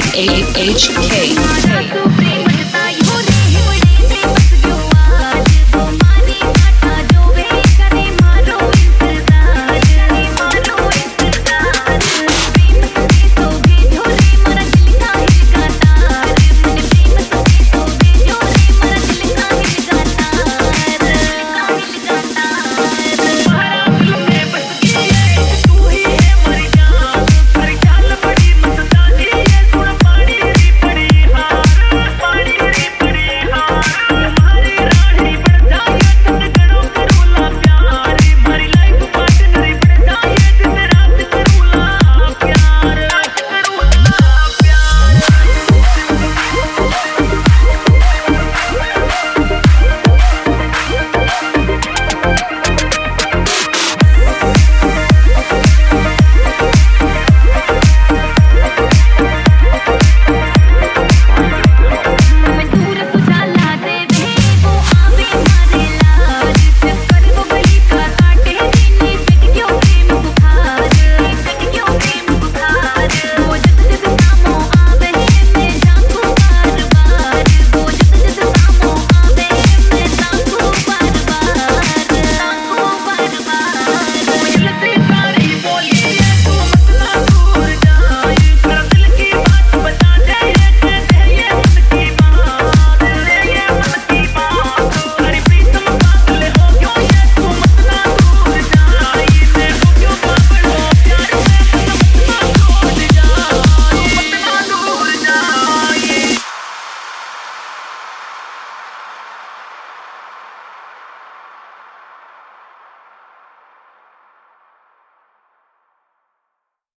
HK.